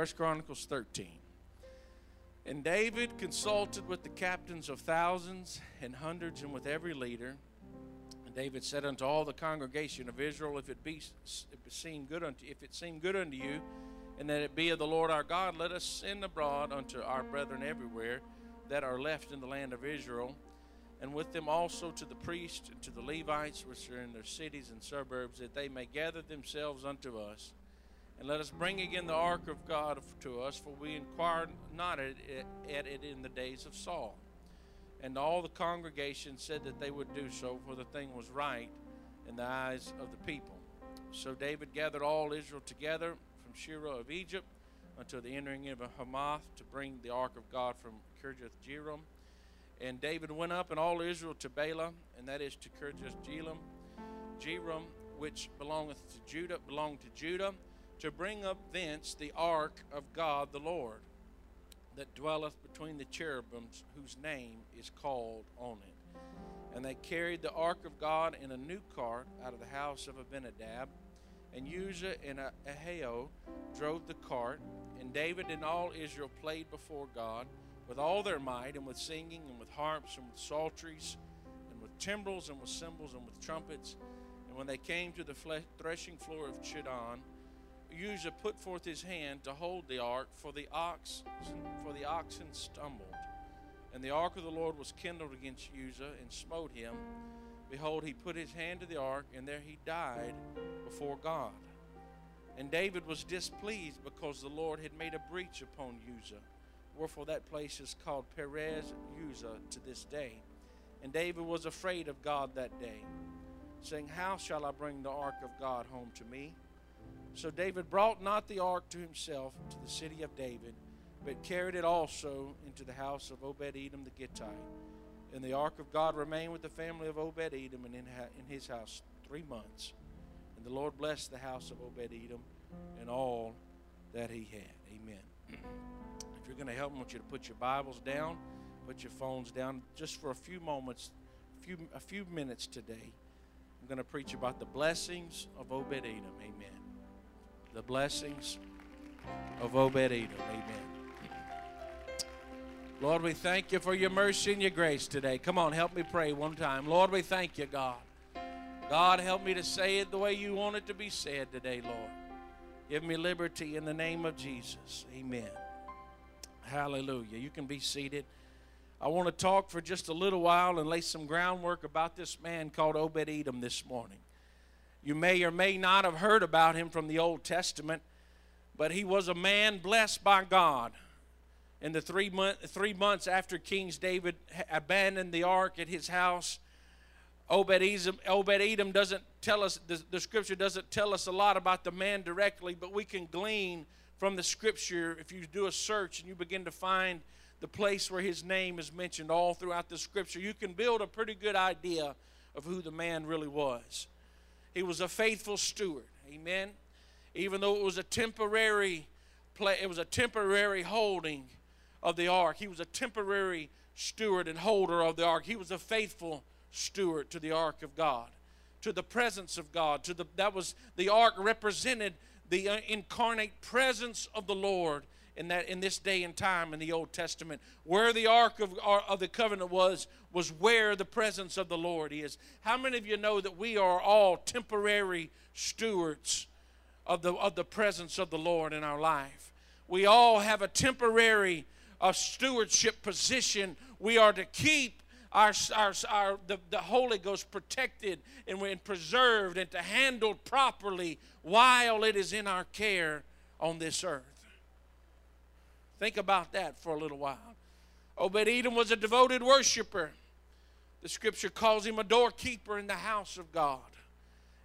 First Chronicles 13. And David consulted with the captains of thousands and hundreds and with every leader. And David said unto all the congregation of Israel, If it be if it seem good unto if it seem good unto you, and that it be of the Lord our God, let us send abroad unto our brethren everywhere that are left in the land of Israel, and with them also to the priests and to the Levites which are in their cities and suburbs, that they may gather themselves unto us and let us bring again the ark of God to us, for we inquired not at it in the days of Saul. And all the congregation said that they would do so, for the thing was right in the eyes of the people. So David gathered all Israel together from Shiloh of Egypt until the entering of Hamath to bring the ark of God from Kirjath Jearim. And David went up and all Israel to Baalah, and that is to Kirjath Jearim, Jearim, which belongeth to Judah, belonged to Judah to bring up thence the ark of God the Lord, that dwelleth between the cherubims, whose name is called on it. And they carried the ark of God in a new cart out of the house of Abinadab. And Uzzah and Ahio drove the cart, and David and all Israel played before God with all their might, and with singing, and with harps, and with psalteries, and with timbrels, and with cymbals, and with trumpets. And when they came to the threshing floor of Chidon, Uzzah put forth his hand to hold the ark, for the ox for the oxen stumbled. And the ark of the Lord was kindled against Uzzah and smote him. Behold, he put his hand to the ark, and there he died before God. And David was displeased because the Lord had made a breach upon Uzzah. Wherefore that place is called Perez Uzzah to this day. And David was afraid of God that day, saying, How shall I bring the ark of God home to me? So David brought not the ark to himself to the city of David, but carried it also into the house of Obed Edom the Gittite. And the ark of God remained with the family of Obed Edom and in, his house three months. And the Lord blessed the house of Obed Edom and all that he had. Amen. if you're going to help, I want you to put your Bibles down, put your phones down, just for a few moments, a few, a few minutes today. I'm going to preach about the blessings of Obed Edom. Amen the blessings of Obed Edom. Amen. Lord, we thank you for your mercy and your grace today. Come on, help me pray one time. Lord, we thank you, God. God, help me to say it the way you want it to be said today, Lord. Give me liberty in the name of Jesus. Amen. Hallelujah. You can be seated. I want to talk for just a little while and lay some groundwork about this man called Obed Edom this morning. You may or may not have heard about him from the Old Testament, but he was a man blessed by God. In the three, month, three months after King David abandoned the ark at his house, Obed Edom, doesn't tell us, the, the scripture doesn't tell us a lot about the man directly, but we can glean from the scripture if you do a search and you begin to find the place where his name is mentioned all throughout the scripture, you can build a pretty good idea of who the man really was. He was a faithful steward. Amen. Even though it was a temporary play, it was a temporary holding of the ark. He was a temporary steward and holder of the ark. He was a faithful steward to the ark of God, to the presence of God. To the that was the ark represented the uh, incarnate presence of the Lord in that in this day and time in the Old Testament. Where the ark of, uh, of the covenant was was where the presence of the Lord is. How many of you know that we are all temporary stewards of the of the presence of the Lord in our life? We all have a temporary uh, stewardship position. We are to keep our, our, our the, the Holy Ghost protected and, and preserved and to handle properly while it is in our care on this earth. Think about that for a little while. Obed Edom was a devoted worshiper. The scripture calls him a doorkeeper in the house of God.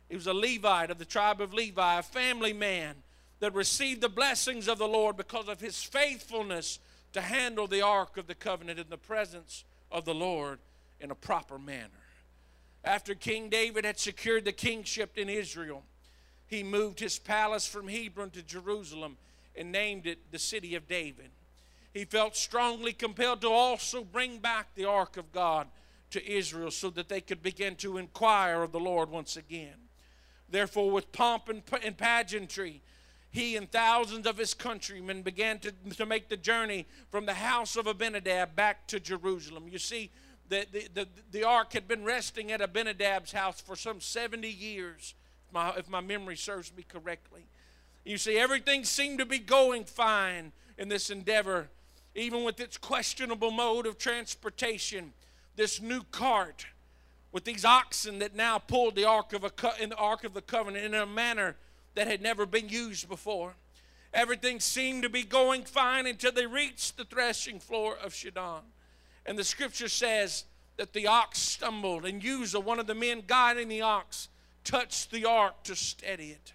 He was a Levite of the tribe of Levi, a family man that received the blessings of the Lord because of his faithfulness to handle the ark of the covenant in the presence of the Lord in a proper manner. After King David had secured the kingship in Israel, he moved his palace from Hebron to Jerusalem and named it the city of David. He felt strongly compelled to also bring back the ark of God to Israel so that they could begin to inquire of the Lord once again. Therefore, with pomp and, pageantry, he and thousands of his countrymen began to, to make the journey from the house of Abinadab back to Jerusalem. You see, the, the, the, the ark had been resting at Abinadab's house for some 70 years, if my, if my memory serves me correctly. You see, everything seemed to be going fine in this endeavor, even with its questionable mode of transportation. This new cart with these oxen that now pulled the ark of, a, in the ark of the covenant in a manner that had never been used before. Everything seemed to be going fine until they reached the threshing floor of Shidon. And the scripture says that the ox stumbled, and Uzzah, one of the men guiding the ox, touched the ark to steady it.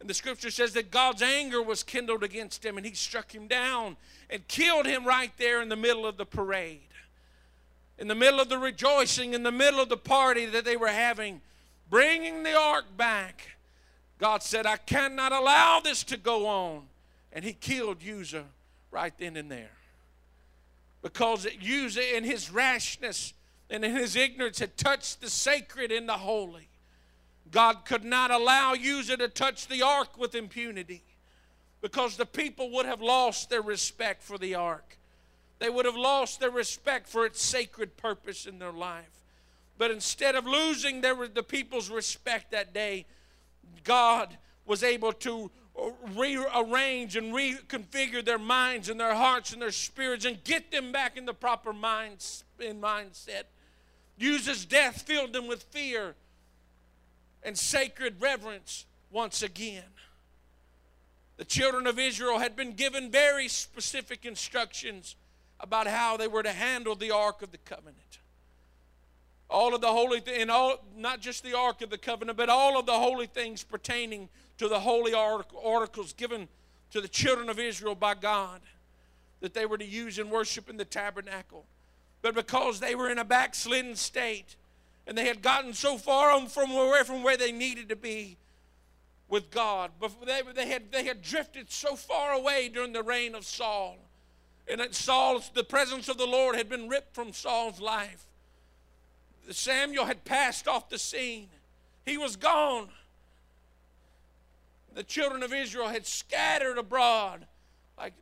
And the scripture says that God's anger was kindled against him, and he struck him down and killed him right there in the middle of the parade. In the middle of the rejoicing, in the middle of the party that they were having, bringing the ark back, God said, I cannot allow this to go on. And he killed Uzzah right then and there because Uzzah in his rashness and in his ignorance had touched the sacred and the holy. God could not allow Uzzah to touch the ark with impunity because the people would have lost their respect for the ark. They would have lost their respect for its sacred purpose in their life. But instead of losing their, the people's respect that day, God was able to rearrange and reconfigure their minds and their hearts and their spirits and get them back in the proper minds, in mindset. Uzzah's death filled them with fear and sacred reverence once again. The children of Israel had been given very specific instructions about how they were to handle the Ark of the Covenant. All of the holy th- and all not just the Ark of the Covenant, but all of the holy things pertaining to the holy articles given to the children of Israel by God that they were to use in worship in the tabernacle. But because they were in a backslidden state and they had gotten so far from where, from where they needed to be with God, but they, they, had, they had drifted so far away during the reign of Saul. And that Saul's, the presence of the Lord had been ripped from Saul's life. Samuel had passed off the scene, he was gone the children of Israel had scattered abroad like,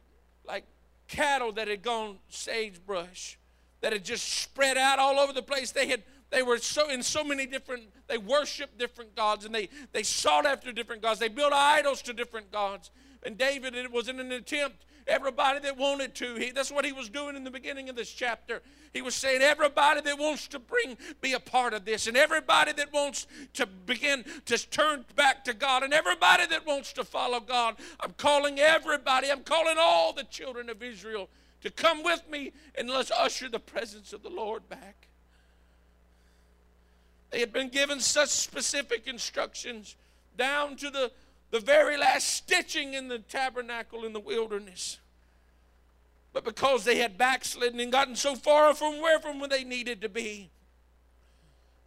like cattle that had gone sagebrush, that had just spread out all over the place. They had they were so in so many different they worshiped different gods and they they sought after different gods they built idols to different gods and david it was in an attempt everybody that wanted to. He, that's what he was doing in the beginning of this chapter. He was saying, everybody that wants to bring, be a part of this, and everybody that wants to begin to turn back to God, and everybody that wants to follow God. I'm calling everybody, I'm calling all the children of Israel to come with me and let's usher the presence of the Lord back. They had been given such specific instructions down to the the very last stitching in the tabernacle in the wilderness. But because they had backslidden and gotten so far from where from where they needed to be,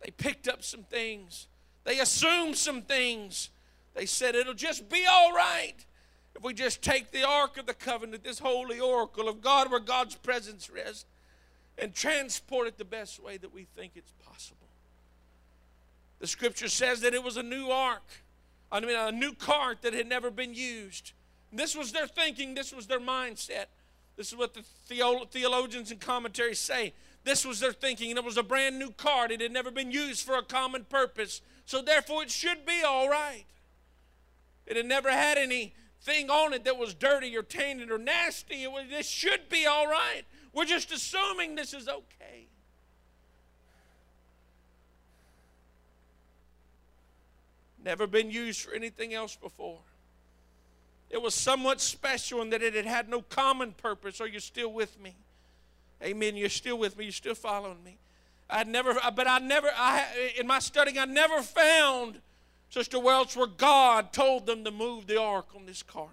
they picked up some things. They assumed some things. They said it'll just be all right if we just take the Ark of the Covenant, this holy oracle of God where God's presence rests, and transport it the best way that we think it's possible. The scripture says that it was a new ark. I mean, a new cart that had never been used. This was their thinking, this was their mindset. This is what the theologians and commentaries say. This was their thinking, and it was a brand new cart. It had never been used for a common purpose, so therefore it should be all right. It had never had anything on it that was dirty or tainted or nasty. It was, this should be all right. We're just assuming this is okay. Never been used for anything else before. It was somewhat special in that it had had no common purpose. Are you still with me? Amen. You're still with me. You're still following me. I never, but I never, I in my studying, I never found, Sister Welch, where God told them to move the ark on this cart.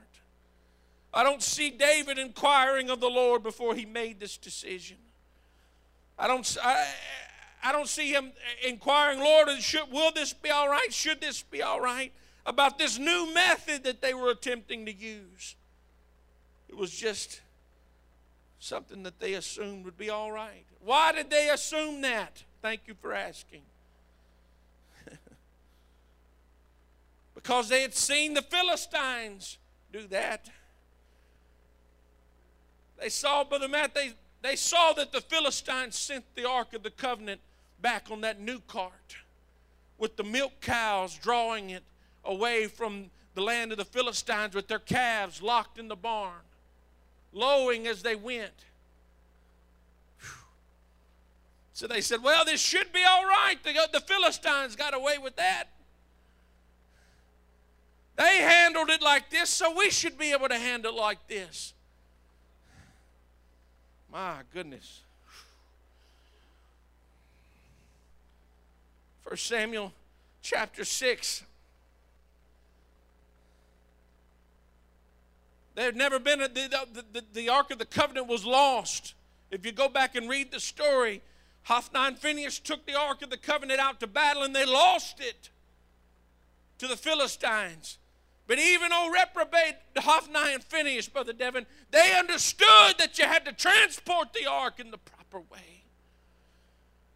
I don't see David inquiring of the Lord before he made this decision. I don't. I, I don't see him uh, inquiring, Lord, should, will this be all right? Should this be all right? About this new method that they were attempting to use. It was just something that they assumed would be all right. Why did they assume that? Thank you for asking. because they had seen the Philistines do that. They saw, Brother Matt, they, they saw that the Philistines sent the Ark of the Covenant back on that new cart with the milk cows drawing it away from the land of the Philistines with their calves locked in the barn, lowing as they went. So they said, Well, this should be all right. The, Philistines got away with that. They handled it like this, so we should be able to handle it like this. My goodness. First Samuel chapter 6. There had never been a, the, the, the, the Ark of the Covenant was lost. If you go back and read the story, Hophni and Phinehas took the Ark of the Covenant out to battle and they lost it to the Philistines. But even though reprobate Hophni and Phinehas, Brother Devin, they understood that you had to transport the ark in the proper way.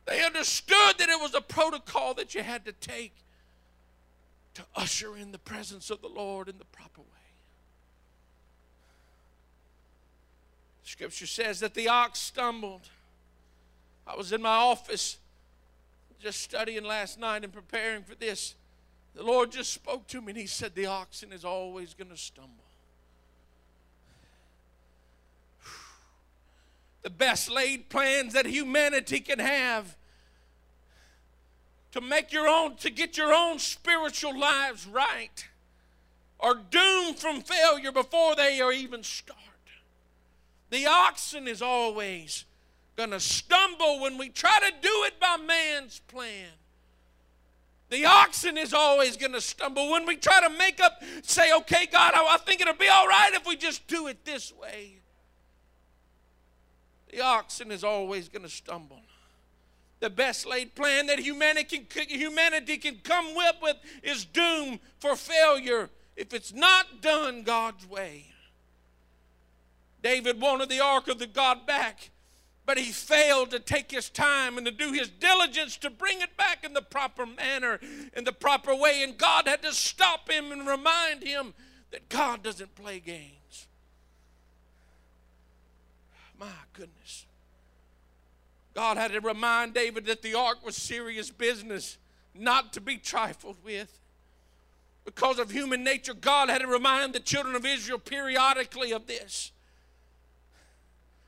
They understood that it was a protocol that you had to take to usher in the presence of the Lord in the proper way. Scripture says that the ox stumbled. I was in my office just studying last night and preparing for this. The Lord just spoke to me and He said, The oxen is always going to stumble. The best laid plans that humanity can have to make your own, to get your own spiritual lives right are doomed from failure before they are even start. The oxen is always going to stumble when we try to do it by man's plan. The oxen is always going to stumble when we try to make up, say, okay, God, I, I think it'll be all right if we just do it this way. The oxen is always going to stumble. The best laid plan that humanity can, humanity can come up with is doomed for failure if it's not done God's way. David wanted the ark of the God back but he failed to take his time and to do his diligence to bring it back in the proper manner, in the proper way. And God had to stop him and remind him that God doesn't play games. My goodness. God had to remind David that the ark was serious business, not to be trifled with. Because of human nature, God had to remind the children of Israel periodically of this.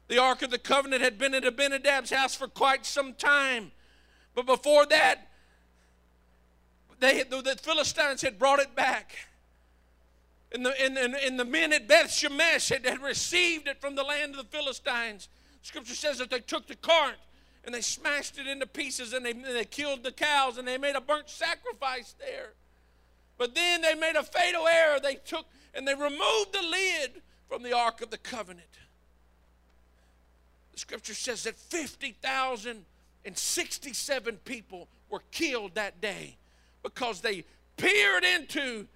The Ark of the Covenant had been at Abinadab's house for quite some time. But before that, they, the Philistines had brought it back. And the, and, and, and the men at Beth Shemesh had, had received it from the land of the Philistines. Scripture says that they took the cart and they smashed it into pieces and they, and they killed the cows and they made a burnt sacrifice there. But then they made a fatal error. They took and they removed the lid from the Ark of the Covenant. The scripture says that 50,067 people were killed that day because they peered into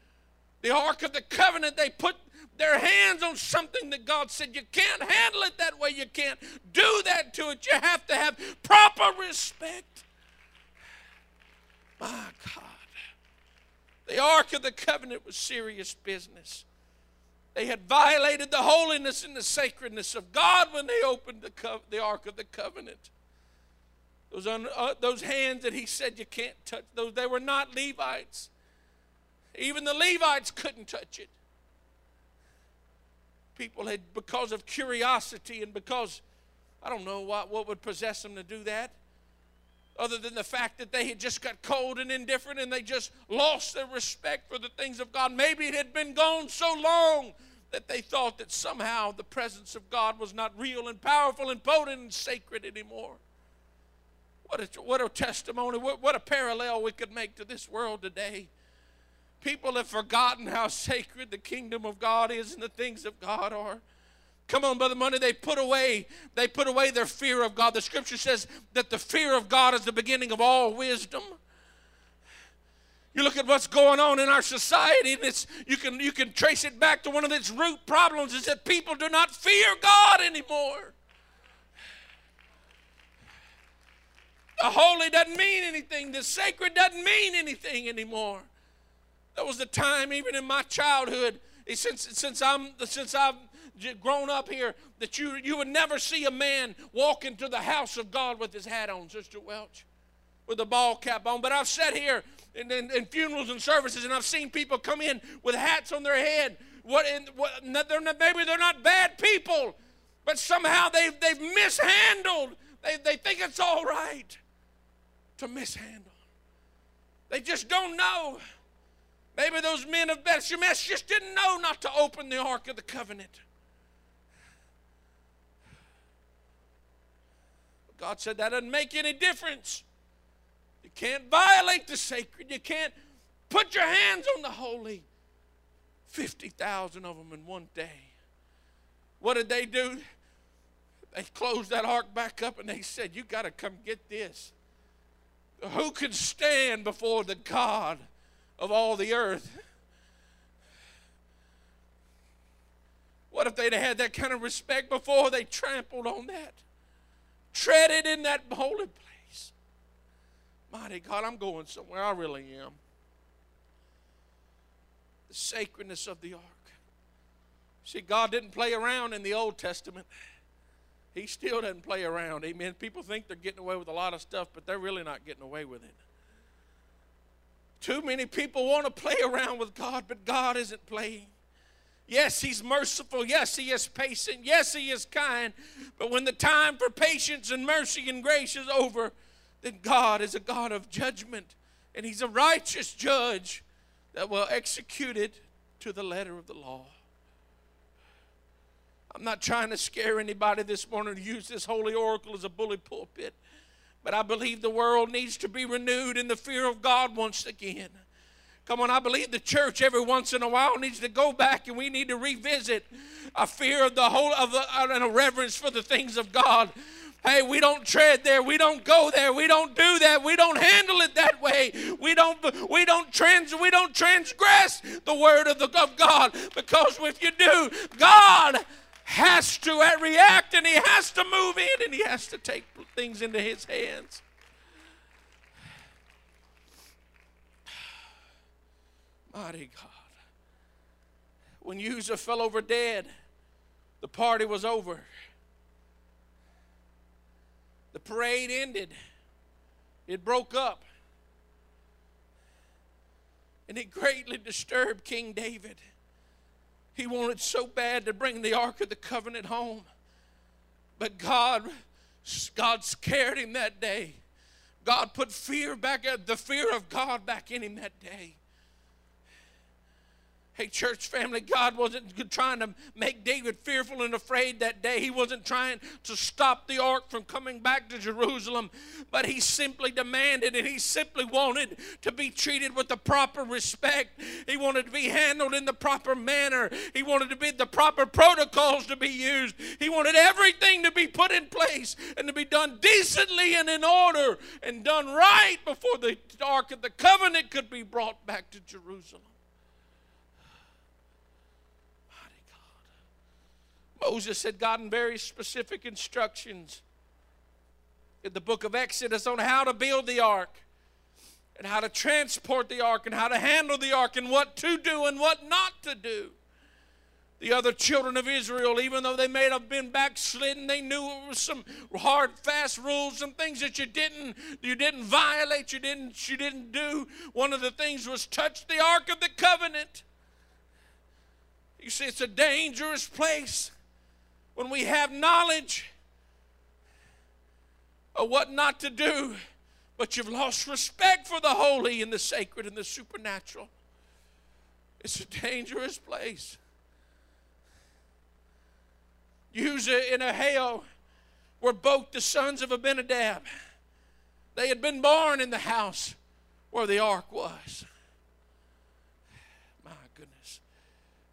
the Ark of the Covenant. They put their hands on something that God said, You can't handle it that way. You can't do that to it. You have to have proper respect. My God. The Ark of the Covenant was serious business. They had violated the holiness and the sacredness of God when they opened the, co- the Ark of the Covenant. Those, un- uh, those hands that he said you can't touch, those, they were not Levites. Even the Levites couldn't touch it. People had, because of curiosity and because, I don't know what, what would possess them to do that, other than the fact that they had just got cold and indifferent and they just lost their respect for the things of God. Maybe it had been gone so long that they thought that somehow the presence of God was not real and powerful and potent and sacred anymore. What a, what a testimony, what, what a parallel we could make to this world today. People have forgotten how sacred the kingdom of God is and the things of God are. Come on, Brother Money. They put away, they put away their fear of God. The scripture says that the fear of God is the beginning of all wisdom. You look at what's going on in our society, and it's you can you can trace it back to one of its root problems is that people do not fear God anymore. The holy doesn't mean anything. The sacred doesn't mean anything anymore. There was a time, even in my childhood, eh, since since I'm since I've grown up here that you you would never see a man walk into the house of God with his hat on, Sister Welch, with a ball cap on. But I've sat here in, in, in funerals and services, and I've seen people come in with hats on their head. What, in, what they're not, maybe they're not bad people, but somehow they've they've mishandled. They they think it's all right to mishandle. They just don't know. Maybe those men of Beth Shemesh just didn't know not to open the Ark of the Covenant. God said that doesn't make any difference. You can't violate the sacred. You can't put your hands on the holy. 50,000 of them in one day. What did they do? They closed that ark back up and they said, You got to come get this. Who could stand before the God of all the earth. What if they'd had that kind of respect before they trampled on that? Treaded in that holy place. Mighty God, I'm going somewhere. I really am. The sacredness of the ark. See, God didn't play around in the Old Testament. He still doesn't play around. Amen. People think they're getting away with a lot of stuff, but they're really not getting away with it. Too many people want to play around with God, but God isn't playing. Yes, He's merciful. Yes, He is patient. Yes, He is kind. But when the time for patience and mercy and grace is over, then God is a God of judgment. And He's a righteous judge that will execute it to the letter of the law. I'm not trying to scare anybody this morning to use this holy oracle as a bully pulpit. But I believe the world needs to be renewed in the fear of God once again. Come on, I believe the church every once in a while needs to go back and we need to revisit a fear of the whole of the and a reverence for the things of God. Hey, we don't tread there. We don't go there. We don't do that. We don't handle it that way. We don't we don't trans we don't transgress the word of the of God because if you do, God has to uh, react and he has to move in and he has to take things into his hands. Mighty God. When Uzzah fell over dead, the party was over. The parade ended. It broke up. And it greatly disturbed King David. He wanted so bad to bring the Ark of the Covenant home. But God, God scared him that day. God put fear back, the fear of God back in him that day. Hey, church family, God wasn't trying to make David fearful and afraid that day. He wasn't trying to stop the ark from coming back to Jerusalem, but he simply demanded and he simply wanted to be treated with the proper respect. He wanted to be handled in the proper manner. He wanted to be the proper protocols to be used. He wanted everything to be put in place and to be done decently and in order and done right before the ark of the covenant could be brought back to Jerusalem. Moses had gotten very specific instructions in the book of Exodus on how to build the ark and how to transport the ark and how to handle the ark and what to do and what not to do. The other children of Israel, even though they may have been backslidden, they knew it was some hard, fast rules, some things that you didn't you didn't violate, you didn't you didn't do. One of the things was touch the ark of the covenant. You see, it's a dangerous place when we have knowledge of what not to do, but you've lost respect for the holy and the sacred and the supernatural. It's a dangerous place. Uzzah and Ahio were both the sons of Abinadab. They had been born in the house where the ark was.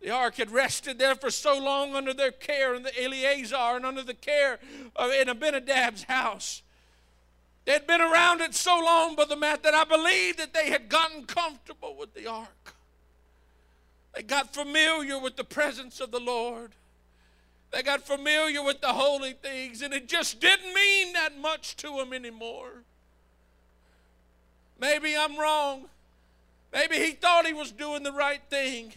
The ark had rested there for so long under their care and the Eleazar and under the care of in Abinadab's house. They had been around it so long, Brother Matt, that I believe that they had gotten comfortable with the ark. They got familiar with the presence of the Lord. They got familiar with the holy things, and it just didn't mean that much to them anymore. Maybe I'm wrong. Maybe he thought he was doing the right thing.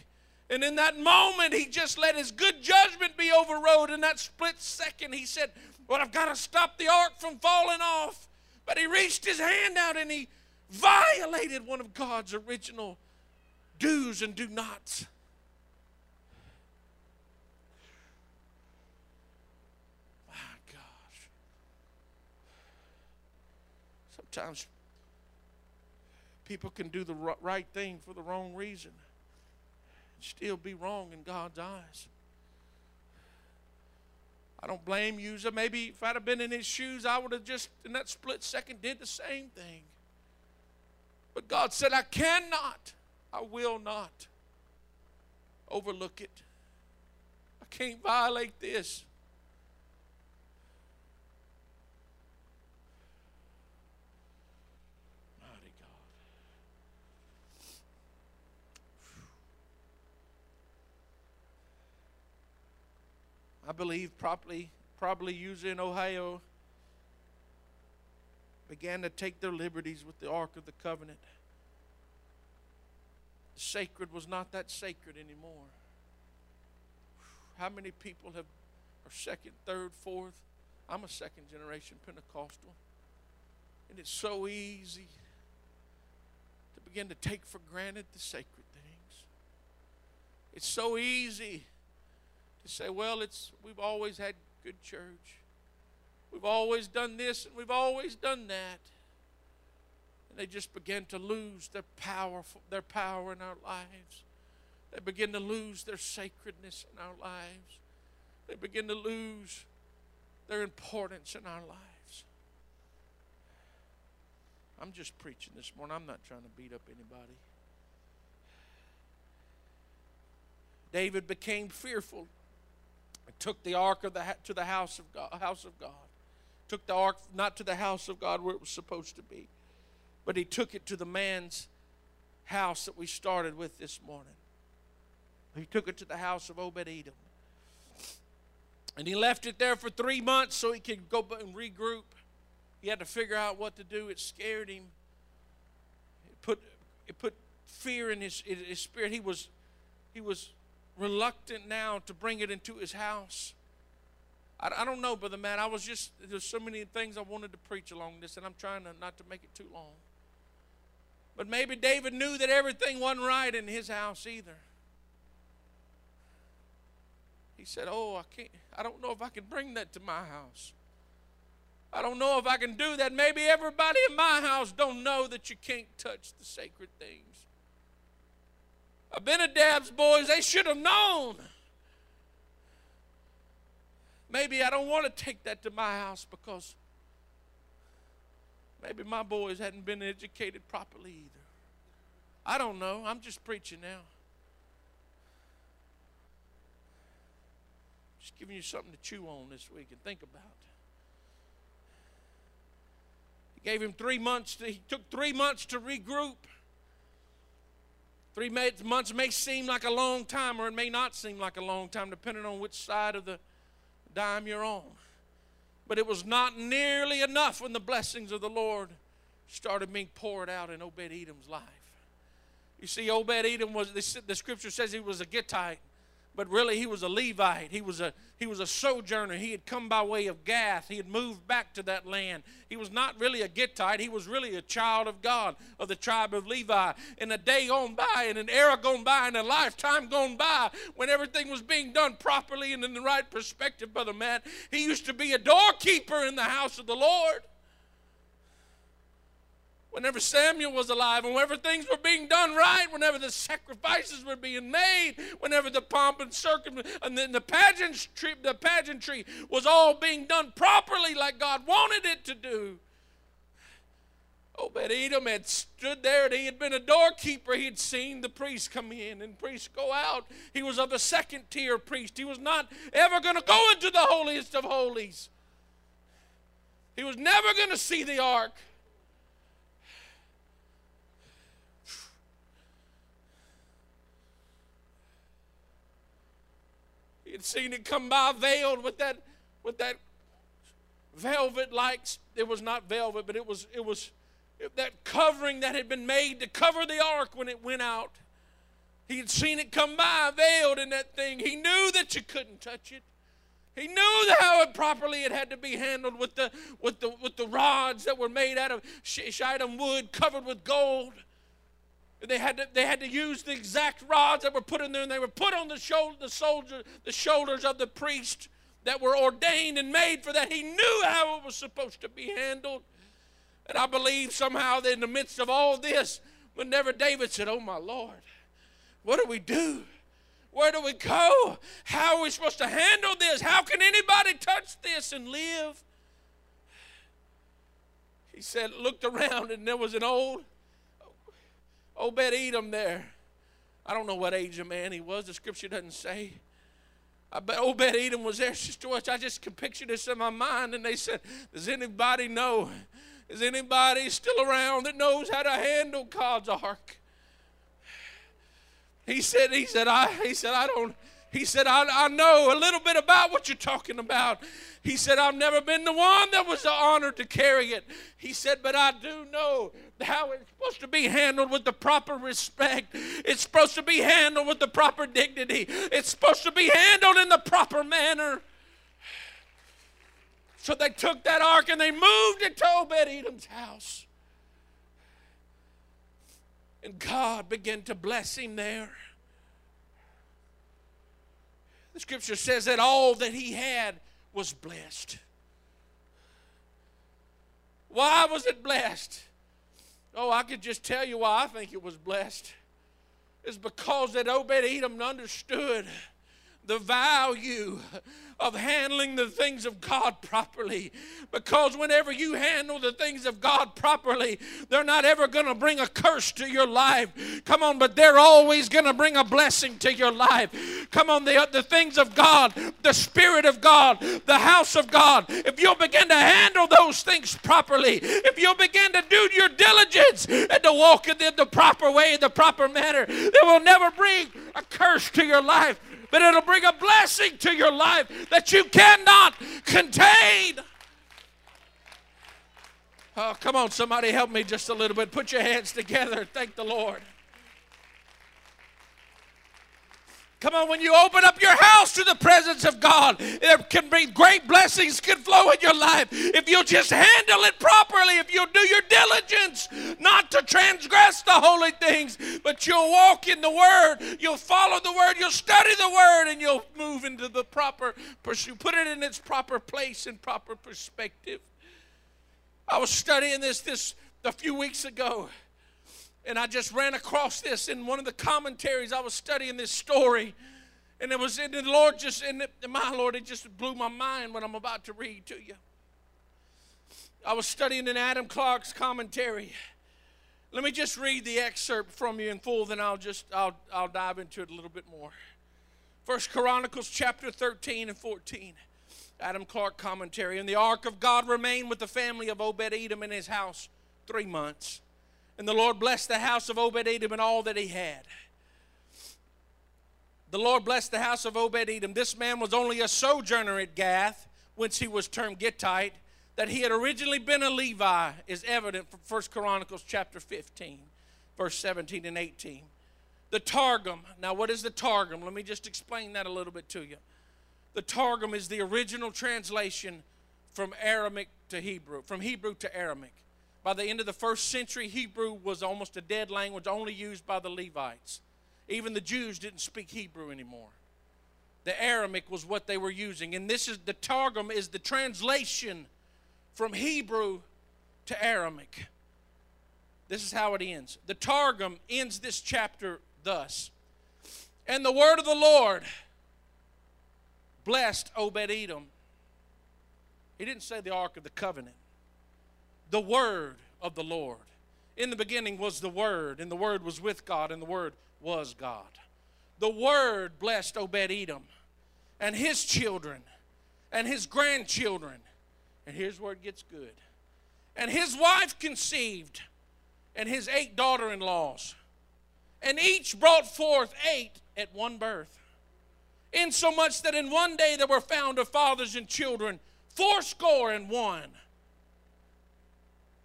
And in that moment, he just let his good judgment be overrode. In that split second, he said, Well, I've got to stop the ark from falling off. But he reached his hand out and he violated one of God's original do's and do nots. My gosh. Sometimes people can do the right thing for the wrong reason still be wrong in God's eyes. I don't blame you. Maybe if I'd have been in his shoes, I would have just, in that split second, did the same thing. But God said, I cannot, I will not overlook it. I can't violate this. Mighty God. I believe probably, probably Uzzah and Ahio began to take their liberties with the Ark of the Covenant. The sacred was not that sacred anymore. How many people have are second, third, fourth? I'm a second generation Pentecostal. And it's so easy to begin to take for granted the sacred things. It's so easy to say, well, it's we've always had good church. We've always done this and we've always done that. And they just begin to lose their power, their power in our lives. They begin to lose their sacredness in our lives. They begin to lose their importance in our lives. I'm just preaching this morning. I'm not trying to beat up anybody. David became fearful and took the ark of the, to the house of God, house of God took the ark not to the house of God where it was supposed to be, but he took it to the man's house that we started with this morning. He took it to the house of Obed Edom. And he left it there for three months so he could go and regroup. He had to figure out what to do. It scared him. It put, it put fear in his, in his spirit. He was, he was reluctant now to bring it into his house. I, I don't know, Brother Matt. I was just, there's so many things I wanted to preach along this, and I'm trying to, not to make it too long. But maybe David knew that everything wasn't right in his house either. He said, Oh, I can't, I don't know if I can bring that to my house. I don't know if I can do that. Maybe everybody in my house don't know that you can't touch the sacred things. Abinadab's boys, they should have known. Maybe I don't want to take that to my house because maybe my boys hadn't been educated properly either. I don't know. I'm just preaching now. Just giving you something to chew on this week and think about. He gave him three months. To, he took three months to regroup. Three months may seem like a long time, or it may not seem like a long time, depending on which side of the dime you're on. But it was not nearly enough when the blessings of the Lord started being poured out in Obed Edom's life. You see, Obed Edom was, the scripture says he was a Gittite but really he was a Levite. He was a he was a sojourner. He had come by way of Gath. He had moved back to that land. He was not really a Gittite. He was really a child of God of the tribe of Levi. In a day gone by, in an era gone by, in a lifetime gone by, when everything was being done properly and in the right perspective, brother Matt, he used to be a doorkeeper in the house of the Lord whenever Samuel was alive, and whenever things were being done right, whenever the sacrifices were being made, whenever the pomp and circumstance and the pageantry, the pageantry was all being done properly like God wanted it to do. Obed Edom had stood there and he had been a doorkeeper. He had seen the priests come in and priests go out. He was of a second tier priest. He was not ever going to go into the holiest of holies. He was never going to see the ark. Had seen it come by veiled with that with that velvet like it was not velvet but it was it was that covering that had been made to cover the ark when it went out He had seen it come by veiled in that thing. He knew that you couldn't touch it. He knew how it properly it had to be handled with the, with the, with the rods that were made out of shittim wood covered with gold. They had, to, they had to use the exact rods that were put in there, and they were put on the, shoulder, the, soldier, the shoulders of the priest that were ordained and made for that. He knew how it was supposed to be handled. And I believe somehow that in the midst of all this, whenever David said, Oh my Lord, what do we do? Where do we go? How are we supposed to handle this? How can anybody touch this and live? He said, looked around, and there was an old Obed Edom there. I don't know what age a man he was. The scripture doesn't say. I bet Obed Edom was there, Sister. I just can picture this in my mind. And they said, Does anybody know? Is anybody still around that knows how to handle God's ark? He said, he said, I he said, I don't, he said, I, I know a little bit about what you're talking about. He said, I've never been the one that was the honor to carry it. He said, but I do know how it's supposed to be handled with the proper respect. It's supposed to be handled with the proper dignity. It's supposed to be handled in the proper manner. So they took that ark and they moved it to Obed Edom's house. And God began to bless him there. The scripture says that all that he had was blessed. Why was it blessed? Oh, I could just tell you why I think it was blessed. It's because that Obed Edom understood the value of handling the things of God properly. Because whenever you handle the things of God properly, they're not ever going to bring a curse to your life. Come on, but they're always going to bring a blessing to your life. Come on, the, the things of God, the Spirit of God, the house of God, if you'll begin to handle those things properly, if you'll begin to do your diligence and to walk in them the proper way, in the proper manner, they will never bring a curse to your life but it'll bring a blessing to your life that you cannot contain. Oh, come on, somebody help me just a little bit. Put your hands together. Thank the Lord. Come on, when you open up your house to the presence of God, there can be great blessings can flow in your life. If you'll just handle it properly, if you'll do your diligence, not to transgress the holy things, but you'll walk in the Word, you'll follow the Word, you'll study the Word, and you'll move into the proper pursuit. Put it in its proper place and proper perspective. I was studying this this a few weeks ago. And I just ran across this in one of the commentaries. I was studying this story. And it was in the Lord just, in my Lord, it just blew my mind what I'm about to read to you. I was studying in Adam Clarke's commentary. Let me just read the excerpt from you in full, then I'll just I'll I'll dive into it a little bit more. First Chronicles chapter 13 and 14. Adam Clarke commentary. And the ark of God remained with the family of Obed Edom in his house three months. And the Lord blessed the house of Obed Edom and all that he had. The Lord blessed the house of Obed Edom. This man was only a sojourner at Gath, whence he was termed Gittite. That he had originally been a Levi is evident from 1 Chronicles chapter 15, verse 17 and 18. The Targum. Now, what is the Targum? Let me just explain that a little bit to you. The Targum is the original translation from Aramaic to Hebrew, from Hebrew to Aramaic. By the end of the first century, Hebrew was almost a dead language, only used by the Levites. Even the Jews didn't speak Hebrew anymore. The Aramaic was what they were using. And this is the Targum is the translation from Hebrew to Aramaic. This is how it ends. The Targum ends this chapter thus. And the word of the Lord blessed Obed Edom. He didn't say the Ark of the Covenant the word of the Lord. In the beginning was the Word, and the Word was with God, and the Word was God. The Word blessed Obed Edom and his children and his grandchildren. And here's where it gets good. And his wife conceived, and his eight daughter in laws. And each brought forth eight at one birth. Insomuch that in one day there were found of fathers and children fourscore and one.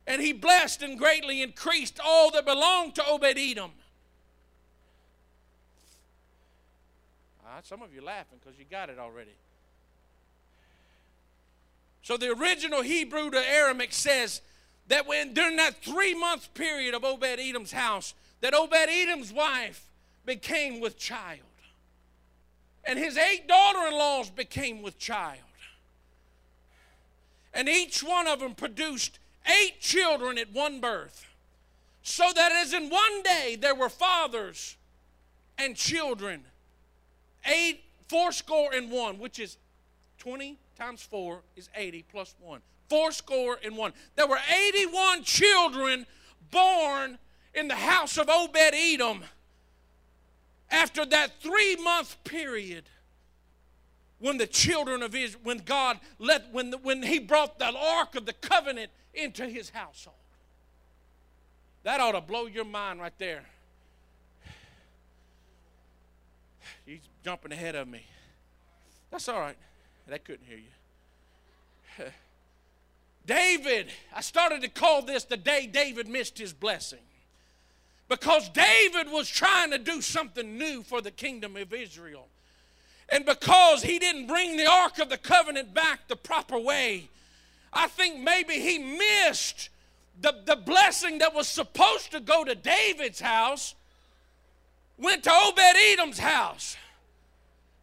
And he blessed and greatly increased all that belonged to Obed Edom. Ah, some of you laughing because you got it already. So the original Hebrew to Aramaic says that when during that three month period of Obed Edom's house, that Obed Edom's wife became with child. And his eight daughter in laws became with child. And each one of them produced eight children at one birth. So that as in one day there were fathers and children, eight, four score and one, which is 20 times four is 80 plus one. Four score and one. There were 81 children born in the house of Obed Edom after that three month period when the children of Israel, when God let, when, the, when He brought the ark of the covenant into His household. That ought to blow your mind right there. He's jumping ahead of me. That's all right. They couldn't hear you. David, I started to call this the day David missed his blessing. Because David was trying to do something new for the kingdom of Israel. And because he didn't bring the Ark of the Covenant back the proper way, I think maybe he missed the, the blessing that was supposed to go to David's house, went to Obed Edom's house.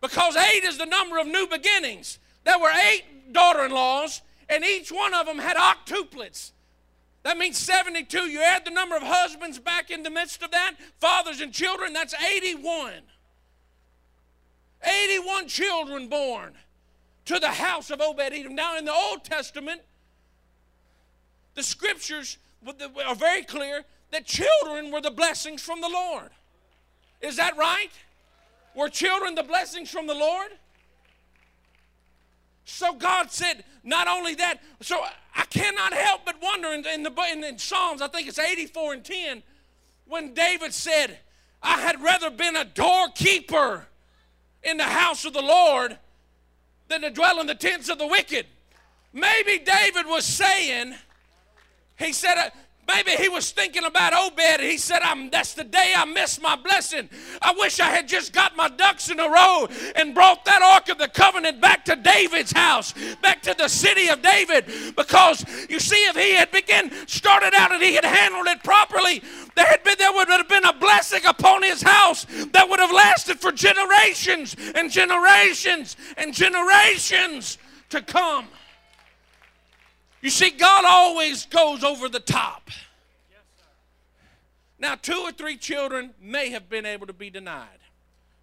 Because eight is the number of new beginnings. There were eight daughter in laws, and each one of them had octuplets. That means 72. You add the number of husbands back in the midst of that, fathers and children, that's 81. 81 children born to the house of Obed Edom. Now, in the Old Testament, the scriptures are very clear that children were the blessings from the Lord. Is that right? Were children the blessings from the Lord? So God said, not only that, so I cannot help but wonder in, in the in, in Psalms, I think it's 84 and 10, when David said, I had rather been a doorkeeper in the house of the Lord than to dwell in the tents of the wicked. Maybe David was saying, he said, Maybe he was thinking about Obed. He said, I'm, That's the day I missed my blessing. I wish I had just got my ducks in a row and brought that Ark of the Covenant back to David's house, back to the city of David. Because you see, if he had begun, started out and he had handled it properly, there, had been, there would have been a blessing upon his house that would have lasted for generations and generations and generations to come. You see, God always goes over the top. Now, two or three children may have been able to be denied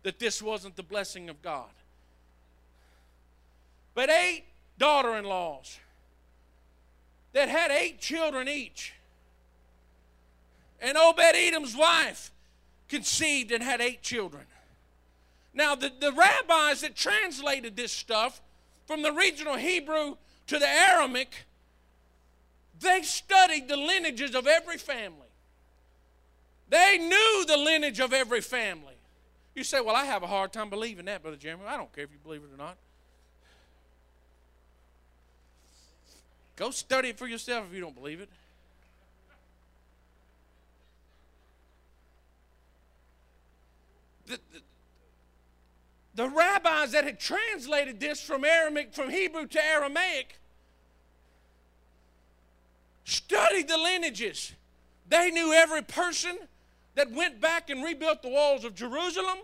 that this wasn't the blessing of God. But eight daughter in laws that had eight children each, and Obed Edom's wife conceived and had eight children. Now, the, the rabbis that translated this stuff from the regional Hebrew to the Aramaic they studied the lineages of every family. They knew the lineage of every family. You say, Well, I have a hard time believing that, Brother Jeremy. I don't care if you believe it or not. Go study it for yourself if you don't believe it. The, the, the rabbis that had translated this from Aramaic, from Hebrew to Aramaic, studied the lineages. They knew every person that went back and rebuilt the walls of Jerusalem.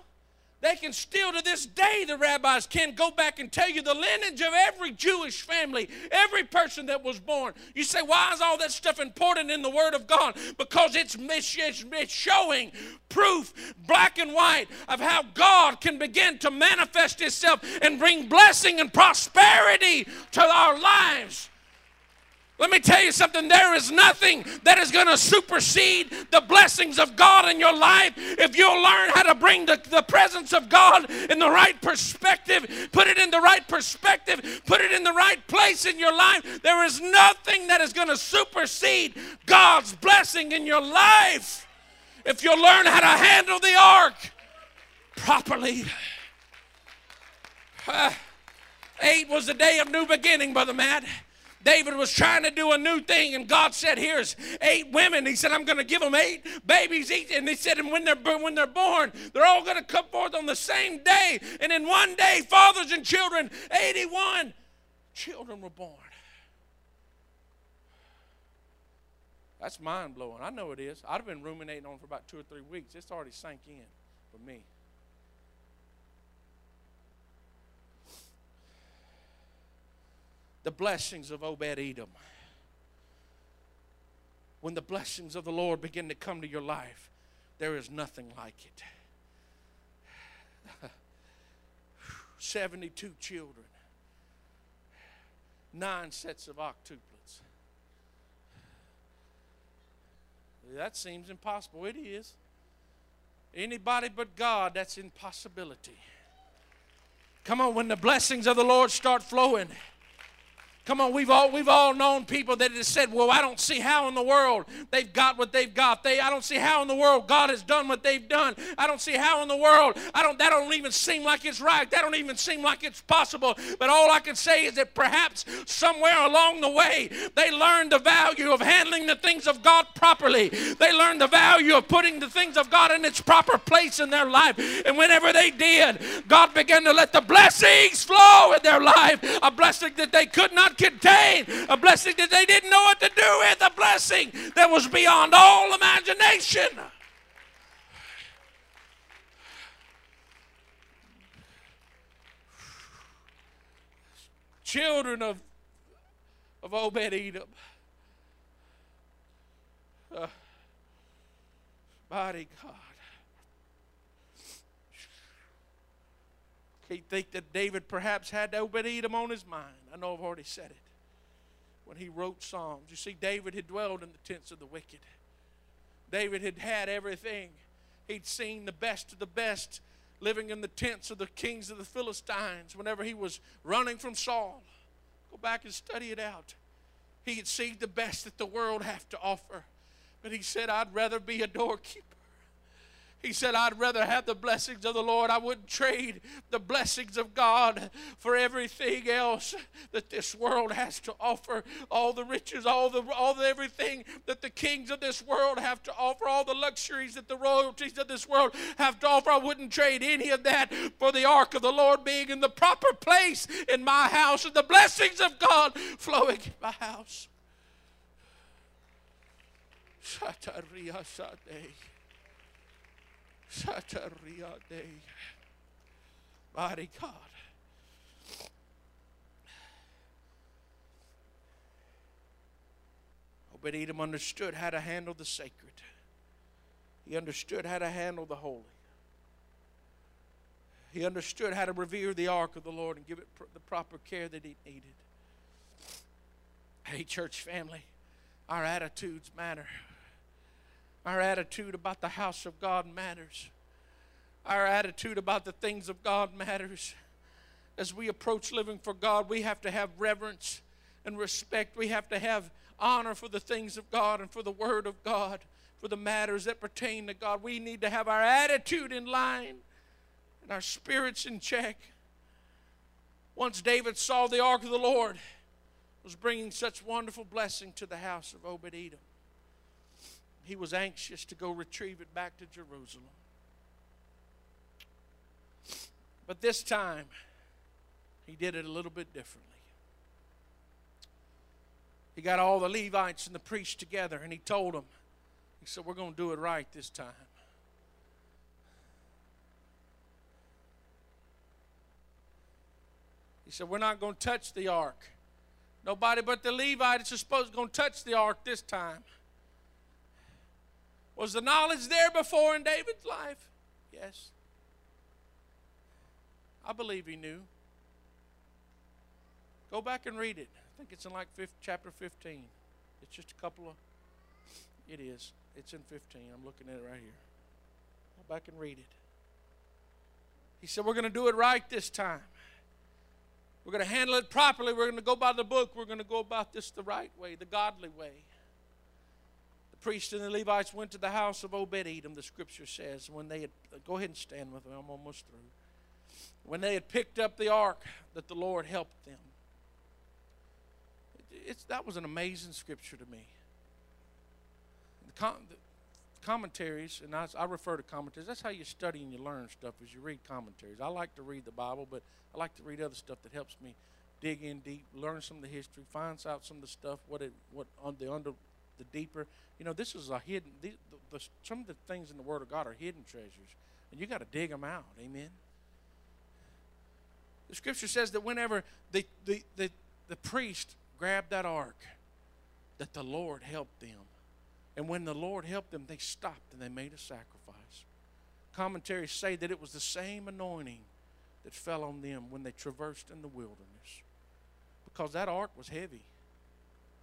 They can still to this day, the rabbis can go back and tell you the lineage of every Jewish family, every person that was born. You say, why is all that stuff important in the Word of God? Because it's, it's, it's showing proof, black and white, of how God can begin to manifest Himself and bring blessing and prosperity to our lives. Let me tell you something. There is nothing that is going to supersede the blessings of God in your life if you'll learn how to bring the, the presence of God in the right perspective, put it in the right perspective, put it in the right place in your life. There is nothing that is going to supersede God's blessing in your life if you'll learn how to handle the ark properly. Uh, eight was the day of new beginning, Brother Matt. David was trying to do a new thing, and God said, Here's eight women. He said, I'm going to give them eight babies each. And he said, And when they're, when they're born, they're all going to come forth on the same day. And in one day, fathers and children, 81 children were born. That's mind blowing. I know it is. I've been ruminating on for about two or three weeks. It's already sank in for me. The blessings of Obed Edom. When the blessings of the Lord begin to come to your life, there is nothing like it. 72 children, nine sets of octuplets. That seems impossible. It is. Anybody but God, that's impossibility. Come on, when the blessings of the Lord start flowing, Come on, we've all we've all known people that have said, "Well, I don't see how in the world they've got what they've got. They I don't see how in the world God has done what they've done. I don't see how in the world I don't that don't even seem like it's right. That don't even seem like it's possible. But all I can say is that perhaps somewhere along the way they learned the value of handling the things of God properly. They learned the value of putting the things of God in its proper place in their life. And whenever they did, God began to let the blessings flow in their life. A blessing that they could not contain, a blessing that they didn't know what to do with, a blessing that was beyond all imagination. Children of, of Obed Edom. Uh, mighty God. He think that David perhaps had Obed Edom on his mind. I know I've already said it. When he wrote Psalms, you see, David had dwelled in the tents of the wicked. David had had everything. He'd seen the best of the best living in the tents of the kings of the Philistines whenever he was running from Saul. Go back and study it out. He had seen the best that the world have to offer. But he said, I'd rather be a doorkeeper he said, I'd rather have the blessings of the Lord. I wouldn't trade the blessings of God for everything else that this world has to offer. All the riches, all the all the everything that the kings of this world have to offer, all the luxuries that the royalties of this world have to offer. I wouldn't trade any of that for the ark of the Lord being in the proper place in my house and the blessings of God flowing in my house. Mighty God. Obed Edom understood how to handle the sacred. He understood how to handle the holy. He understood how to revere the ark of the Lord and give it pr- the proper care that it needed. Hey, church family, our attitudes matter. Our attitude about the house of God matters. Our attitude about the things of God matters. As we approach living for God, we have to have reverence and respect. We have to have honor for the things of God and for the Word of God, for the matters that pertain to God. We need to have our attitude in line and our spirits in check. Once David saw the ark of the Lord was bringing such wonderful blessing to the house of Obed Edom he was anxious to go retrieve it back to Jerusalem. But this time, he did it a little bit differently. He got all the Levites and the priests together and he told them, he said, We're going to do it right this time. He said, We're not going to touch the ark. Nobody but the Levites is supposed to go touch the ark this time. Was the knowledge there before in David's life? Yes. I believe he knew. Go back and read it. I think it's in like fifth, chapter 15. It's just a couple of, it is. It's in 15. I'm looking at it right here. Go back and read it. He said, We're going to do it right this time. We're going to handle it properly. We're going to go by the book. We're going to go about this the right way, the godly way priests and the Levites went to the house of Obed Edom, the scripture says, when they had, go ahead and stand with me, I'm almost through. When they had picked up the ark that the Lord helped them. it's, that was an amazing scripture to me. The, com- the commentaries, and I, I refer to commentaries. That's how you study and you learn stuff. Is you read commentaries. I like to read the Bible, but I like to read other stuff that helps me dig in deep, learn some of the history, find out some of the stuff, what it, what on the under, the deeper. You know, this is a hidden. The, the, the, some of the things in the Word of God are hidden treasures, and you got to dig them out. Amen. The Scripture says that whenever the the the, the priest grabbed that ark, that the Lord helped them, and when the Lord helped them, they stopped and they made a sacrifice. Commentaries say that it was the same anointing that fell on them when they traversed in the wilderness because that ark was heavy.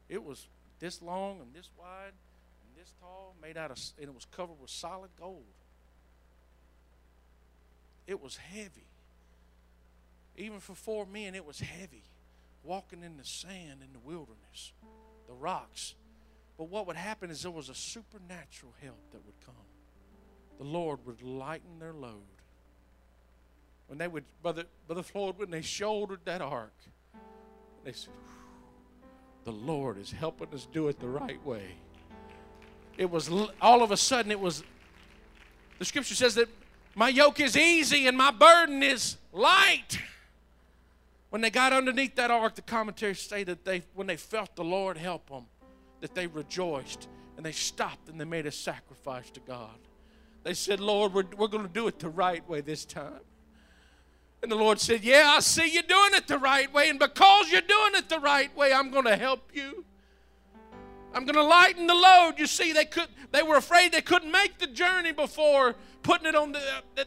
It was this long and this wide and this tall, made out of, and it was covered with solid gold. It was heavy. Even for four men, it was heavy. Walking in the sand in the wilderness, the rocks. But what would happen is there was a supernatural help that would come. The Lord would lighten their load. When they would, Brother, Brother Floyd, when they shouldered that ark, they said, The Lord is helping us do it the right way. It was all of a sudden, it was, the scripture says that my yoke is easy and my burden is light. When they got underneath that ark, the commentaries say that they, when they felt the Lord help them, that they rejoiced and they stopped and they made a sacrifice to God. They said, Lord, we're, we're going to do it the right way this time. And the Lord said, Yeah, I see you doing it the right way. And because you're doing it the right way, I'm going to help you. I'm going to lighten the load. You see, they could they were afraid they couldn't make the journey before putting it on the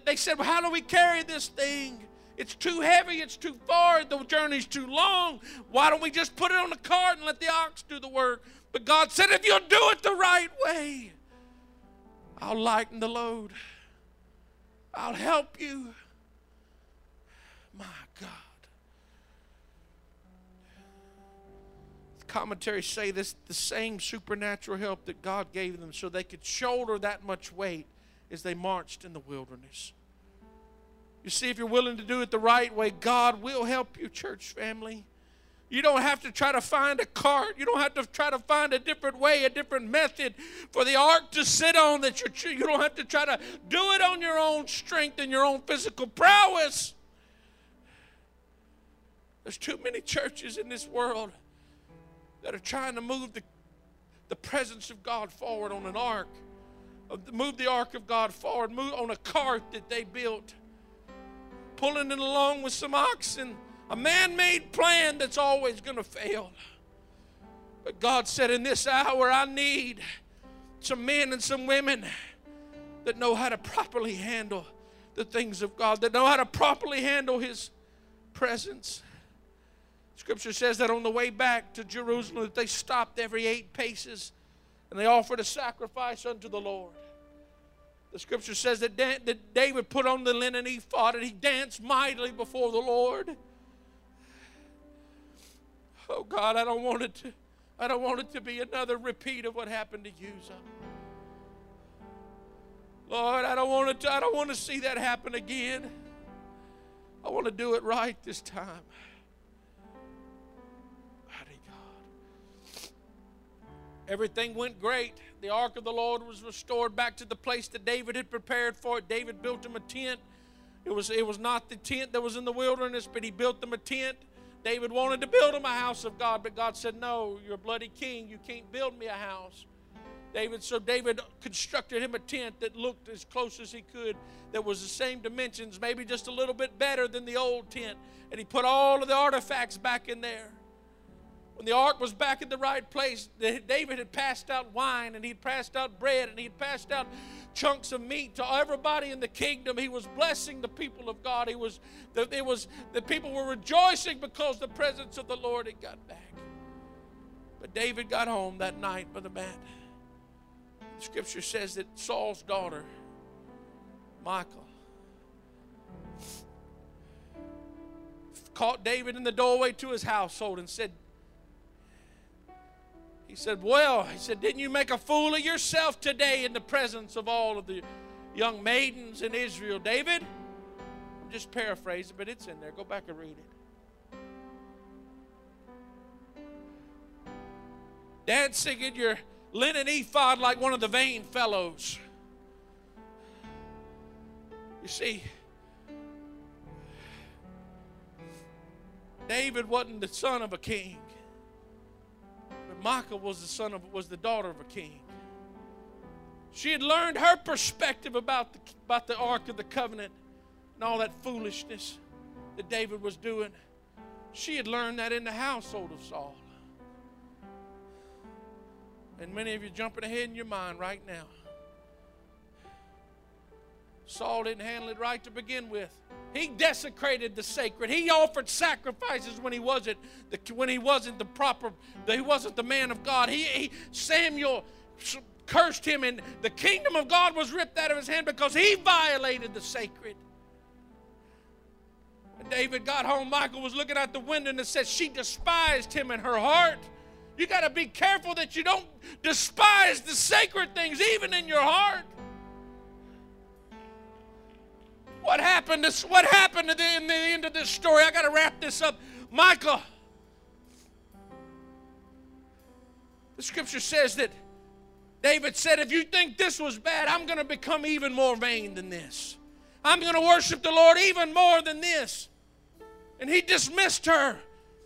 they said, well, how do we carry this thing? It's too heavy, it's too far, the journey's too long. Why don't we just put it on the cart and let the ox do the work? But God said, if you'll do it the right way, I'll lighten the load. I'll help you. Commentaries say this the same supernatural help that God gave them so they could shoulder that much weight as they marched in the wilderness. You see, if you're willing to do it the right way, God will help you, church family. You don't have to try to find a cart. You don't have to try to find a different way, a different method for the ark to sit on. That you you don't have to try to do it on your own strength and your own physical prowess. There's too many churches in this world that are trying to move the, the presence of God forward on an ark, uh, move the ark of God forward, move on a cart that they built, pulling it along with some oxen a man made plan that's always going to fail. But God said, In this hour, I need some men and some women that know how to properly handle the things of God, that know how to properly handle His presence. Scripture says that on the way back to Jerusalem, that they stopped every eight paces and they offered a sacrifice unto the Lord. The scripture says that, Dan, that David put on the linen ephod and he danced mightily before the Lord. Oh God, I don't want it to, I don't want it to be another repeat of what happened to Uzzah. Lord, I don't want to, I don't want to see that happen again. I want to do it right this time. Everything went great. The ark of the Lord was restored back to the place that David had prepared for it. David built him a tent. It was, it was not the tent that was in the wilderness, but he built them a tent. David wanted to build him a house of God, but God said, No, you're a bloody king. You can't build me a house. David, so David constructed him a tent that looked as close as he could, that was the same dimensions, maybe just a little bit better than the old tent. And he put all of the artifacts back in there. When the ark was back in the right place, David had passed out wine and he'd passed out bread and he'd passed out chunks of meat to everybody in the kingdom. He was blessing the people of God. He was, it was the people were rejoicing because the presence of the Lord had got back. But David got home that night, Brother Matt. The scripture says that Saul's daughter, Michal, caught David in the doorway to his household and said, he said, Well, he said, Didn't you make a fool of yourself today in the presence of all of the young maidens in Israel? David, I'm just paraphrasing, but it's in there. Go back and read it. dancing in your linen ephod like one of the vain fellows. You see, David wasn't the son of a king, Michal was the son of was the daughter of a king. She had learned her perspective about the, about the Ark of the Covenant and all that foolishness that David was doing. She had learned that in the household of Saul. And many of you jumping ahead in your mind right now. Saul didn't handle it right to begin with. He desecrated the sacred. He offered sacrifices when he wasn't the, when he wasn't the proper. He wasn't the man of God. He, he Samuel cursed him, and the kingdom of God was ripped out of his hand because he violated the sacred. When David got home, Michal was looking out the window and it said she despised him in her heart. You got to be careful that you don't despise the sacred things, even in your heart. What happened? This, what happened at the, in the end of this story? I got to wrap this up. Michal, the scripture says that David said, If you think this was bad, I'm going to become even more vain than this. I'm going to worship the Lord even more than this. And he dismissed her.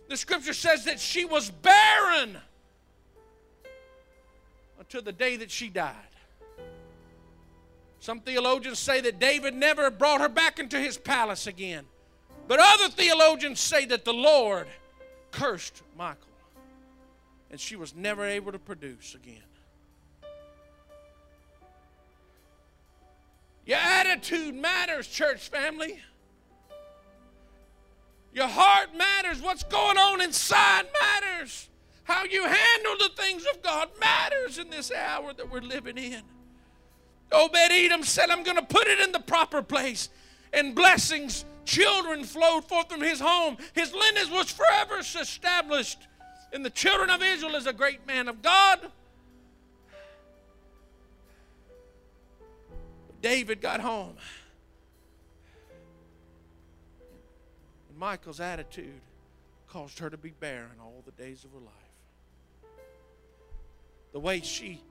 The scripture says that she was barren until the day that she died. Some theologians say that David never brought her back into his palace again. But other theologians say that the Lord cursed Michal and she was never able to produce again. Your attitude matters, church family. Your heart matters. What's going on inside matters. How you handle the things of God matters in this hour that we're living in. Obed Edom said, I'm going to put it in the proper place. And blessings, children flowed forth from his home. His lineage was forever established. And the children of Israel is a great man of God. David got home. And Michal's attitude caused her to be barren all the days of her life. The way she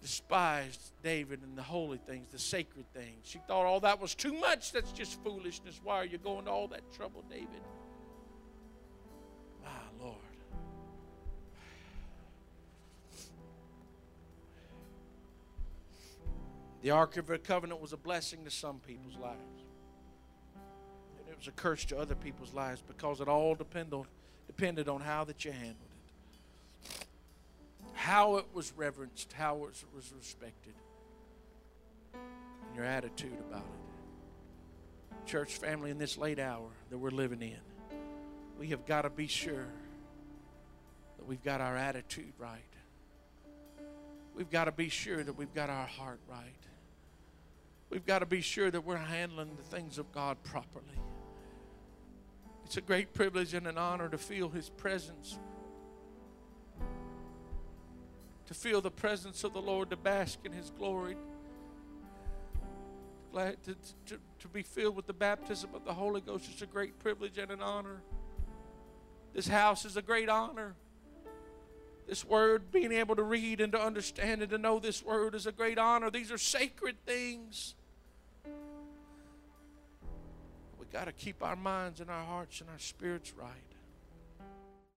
despised David and the holy things, the sacred things. She thought all that was too much. That's just foolishness. Why are you going to all that trouble, David? My Lord. The Ark of the Covenant was a blessing to some people's lives. And it was a curse to other people's lives because it all depended, depended on how that you handled. How it was reverenced, how it was, respected, and your attitude about it. Church family, in this late hour that we're living in, we have got to be sure that we've got our attitude right. We've got to be sure that we've got our heart right. We've got to be sure that we're handling the things of God properly. It's a great privilege and an honor to feel His presence, to feel the presence of the Lord, to bask in His glory, glad to, to, to be filled with the baptism of the Holy Ghost. It's a great privilege and an honor. This house is a great honor. This word, being able to read and to understand and to know this word is a great honor. These are sacred things We got to keep our minds and our hearts and our spirits right.